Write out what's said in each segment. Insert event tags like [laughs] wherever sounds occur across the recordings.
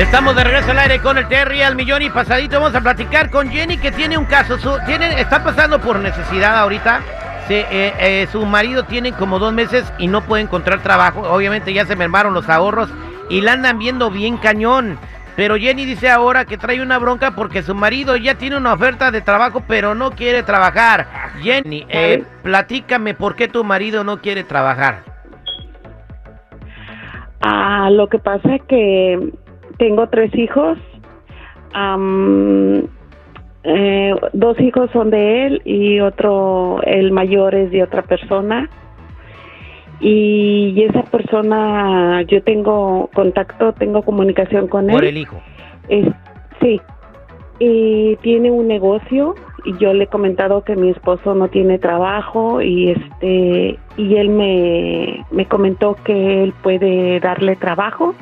Estamos de regreso al aire con el Terry al millón y pasadito. Vamos a platicar con Jenny que tiene un caso. Su, tiene, está pasando por necesidad ahorita. Se, eh, eh, su marido tiene como dos meses y no puede encontrar trabajo. Obviamente ya se mermaron los ahorros y la andan viendo bien cañón. Pero Jenny dice ahora que trae una bronca porque su marido ya tiene una oferta de trabajo pero no quiere trabajar. Jenny, eh, platícame por qué tu marido no quiere trabajar. Ah, lo que pasa es que tengo tres hijos. eh, dos hijos son de él y otro, el mayor es de otra persona. Y esa persona, yo tengo contacto, tengo comunicación con Por él. el hijo. Es- sí. Y tiene un negocio y yo le he comentado que mi esposo no tiene trabajo y este y él me, me comentó que él puede darle trabajo,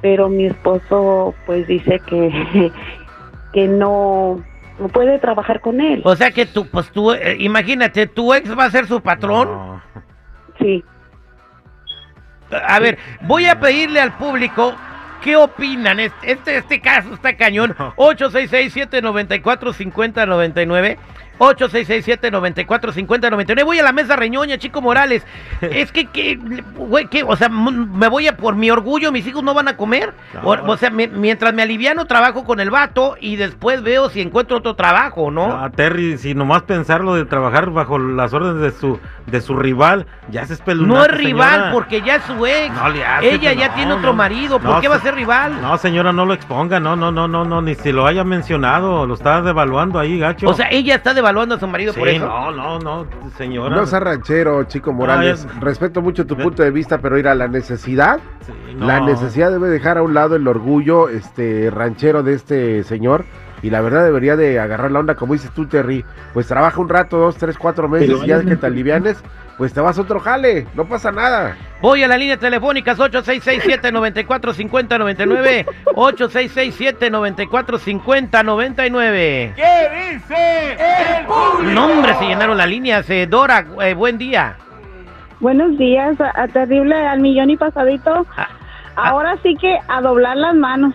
pero mi esposo pues dice que [laughs] que no no puede trabajar con él. O sea que tú, pues tú, eh, imagínate, tu ex va a ser su patrón. No. Sí. A ver, voy a pedirle al público qué opinan. Este, este, este caso está cañón. 866-794-5099. 866-794-5099. Voy a la mesa reñoña, Chico Morales. Es que, que, que, o sea, me voy a por mi orgullo, mis hijos no van a comer. O, sea, me- mientras me aliviano, trabajo con el vato y después veo si encuentro otro trabajo, ¿no? Ah, Terry, si nomás pensarlo de trabajar bajo las órdenes de su de su rival, ya se espeluznante, No es rival señora. porque ya es su ex. No le hace, Ella ya no, tiene otro no. marido. ¿Por No, qué va a se- ser rival? No, señora, no lo exponga, no, no, no, no, no, ni si lo haya mencionado, lo está devaluando ahí, gacho. O sea, ella está devaluando a su marido sí, por eso. no, no, no, señora. No seas ranchero, Chico Morales. es- Respeto mucho tu punto de vista, pero ir a la necesidad. Sí, no. La necesidad debe dejar a un lado el orgullo este ranchero de este señor. Y la verdad debería de agarrar la onda, como dices tú, Terry. Pues trabaja un rato, dos, tres, cuatro meses, y ya que te alivianes, pues te vas a otro jale. No pasa nada. Voy a la línea telefónica 8667-945099. 8667-945099. ¿Qué dice el público? No, hombre, se llenaron las líneas. Eh, Dora, eh, buen día. Buenos días, a, a terrible al millón y pasadito. Ah, Ahora sí que a doblar las manos.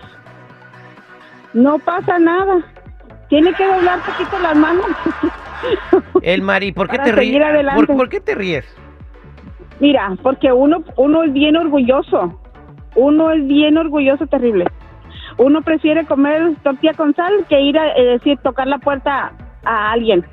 No pasa nada. Tiene que doblar poquito las manos. [laughs] El Mari, ¿por qué Para te ríes? ¿Por, por qué te ríes? Mira, porque uno uno es bien orgulloso. Uno es bien orgulloso, terrible. Uno prefiere comer tortilla con sal que ir a eh, decir tocar la puerta a alguien.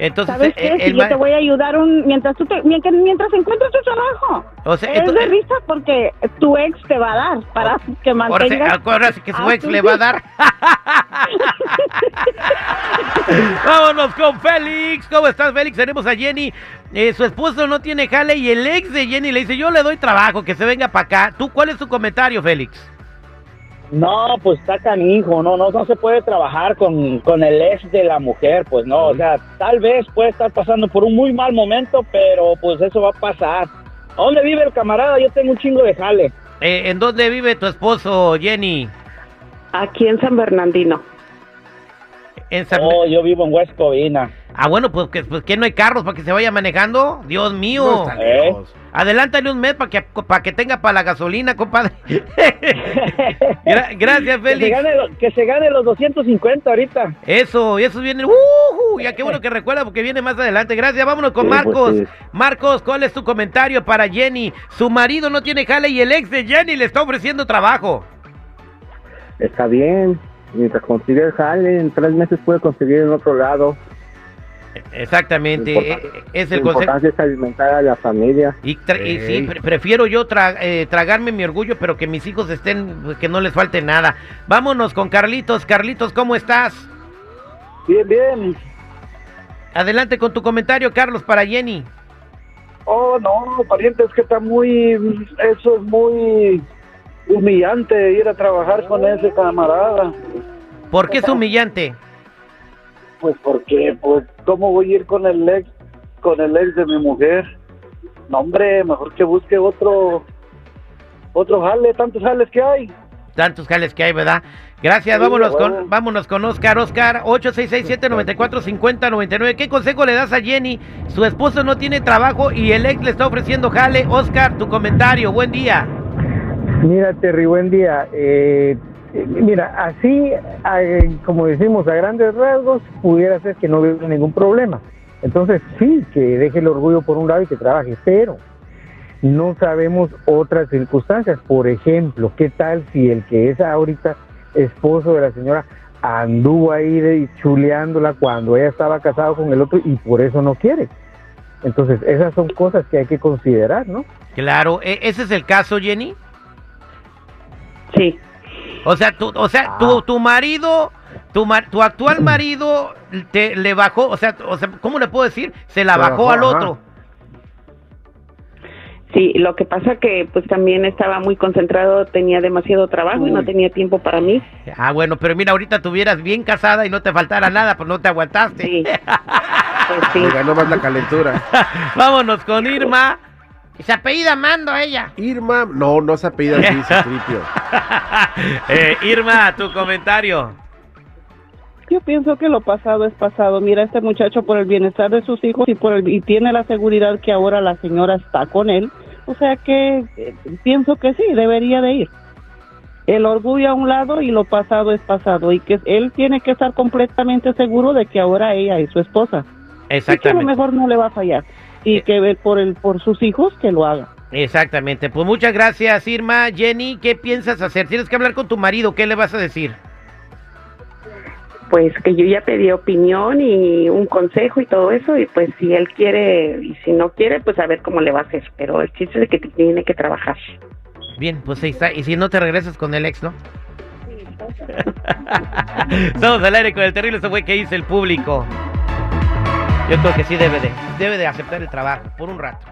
Entonces, ¿Sabes eh, qué? el Si yo te voy a ayudar un mientras tú te, mientras, mientras encuentres tu trabajo. O sea, es de eh, risa porque tu ex te va a dar para que mantengas. ahora que su ex le va a dar. [laughs] Vámonos con Félix. ¿Cómo estás, Félix? Tenemos a Jenny. Eh, su esposo no tiene jale y el ex de Jenny le dice, yo le doy trabajo, que se venga para acá. ¿Tú cuál es tu comentario, Félix? No, pues está canijo, no, no, no se puede trabajar con, con el ex de la mujer, pues no, o sea, tal vez puede estar pasando por un muy mal momento, pero pues eso va a pasar. ¿A dónde vive el camarada? Yo tengo un chingo de jale. Eh, ¿En dónde vive tu esposo, Jenny? Aquí en San Bernardino. En San- Oh, yo vivo en West Covina. Ah, bueno, pues que, pues que no hay carros para que se vaya manejando. Dios mío. No ¿Eh? Adelántale un mes para que, para que tenga para la gasolina, compadre. [laughs] Gra- gracias, Que se, Félix. gane, lo- que se gane los 250 ahorita. Eso, y eso viene. ¡Ujú! ya qué bueno que recuerda porque viene más adelante. Gracias, vámonos con Sí, pues, Marcos. sí. Marcos, ¿cuál es tu comentario para Jenny? Su marido no tiene jale y el ex de Jenny le está ofreciendo trabajo. Está bien. Mientras consigue el jale, en tres meses puede conseguir en otro lado. Exactamente, eh, importante- es Lo el consejo. importante es alimentar a la familia. Y, tra- y sí, pre- prefiero yo tra- eh, tragarme mi orgullo, pero que mis hijos estén, que no les falte nada. Vámonos con Carlitos. Carlitos, ¿cómo estás? Bien, bien. Adelante con tu comentario, Carlos, para Jenny. Oh, no, pariente, es que está muy, eso es muy humillante ir a trabajar con ese camarada. ¿Por qué es humillante? Pues porque, pues, ¿cómo voy a ir con el ex, con el ex de mi mujer? No, hombre, mejor que busque otro, otro jale, tantos jales que hay. Tantos jales que hay, ¿verdad? Gracias, Sí, vámonos con, vámonos con Oscar. Oscar, 8667-945099. ¿Qué consejo le das a Jenny? Su esposo no tiene trabajo y el ex le está ofreciendo jale. Oscar, tu comentario, buen día. Mira, Terry, buen día. Eh, mira, así, como decimos a grandes rasgos, pudiera ser que no hubiera ningún problema. Entonces, sí, que deje el orgullo por un lado y que trabaje, pero no sabemos otras circunstancias. Por ejemplo, ¿qué tal si el que es ahorita esposo de la señora anduvo ahí de, chuleándola cuando ella estaba casado con el otro y por eso no quiere? Entonces, esas son cosas que hay que considerar, ¿no? Claro, ¿e- ¿ese es el caso, Jenny? Sí. O sea, tu, o sea, tu, tu marido, tu, mar- tu actual marido te le bajó, o sea, o sea, ¿cómo le puedo decir? Se la bajó, bajó, al ajá. otro. Sí, lo que pasa que pues también estaba muy concentrado, tenía demasiado trabajo y no tenía tiempo para mí. Ah, bueno, pero mira, ahorita tuvieras bien casada y no te faltara nada, pues no te aguantaste. Sí. [laughs] Pues sí. Le ganó más la calentura. [laughs] Vámonos con Irma. Y se apellida Mando ella. Irma, no, no se apellida así. [laughs] Eh, Irma, tu comentario. Yo pienso que lo pasado es pasado. Mira, este muchacho por el bienestar de sus hijos y por el, y tiene la seguridad que ahora la señora está con él. O sea que eh, pienso que sí, debería de ir. El orgullo a un lado y lo pasado es pasado y que él tiene que estar completamente seguro de que ahora ella es su esposa. Y que a lo Exactamente. mejor no le va a fallar y que ver por el por sus hijos que lo haga. Exactamente. Pues muchas gracias, Irma. Jenny, ¿qué piensas hacer? Tienes que hablar con tu marido. ¿Qué le vas a decir? Pues que yo ya pedí opinión y un consejo y todo eso y pues si él quiere y si no quiere pues a ver cómo le va a hacer. Pero el chiste es que tiene que trabajar. Bien, pues ahí está. Y si no te regresas con el ex, ¿no? [laughs] Estamos al aire con el terrible. Eso fue que hizo el público. Yo creo que sí debe de, debe de aceptar el trabajo por un rato.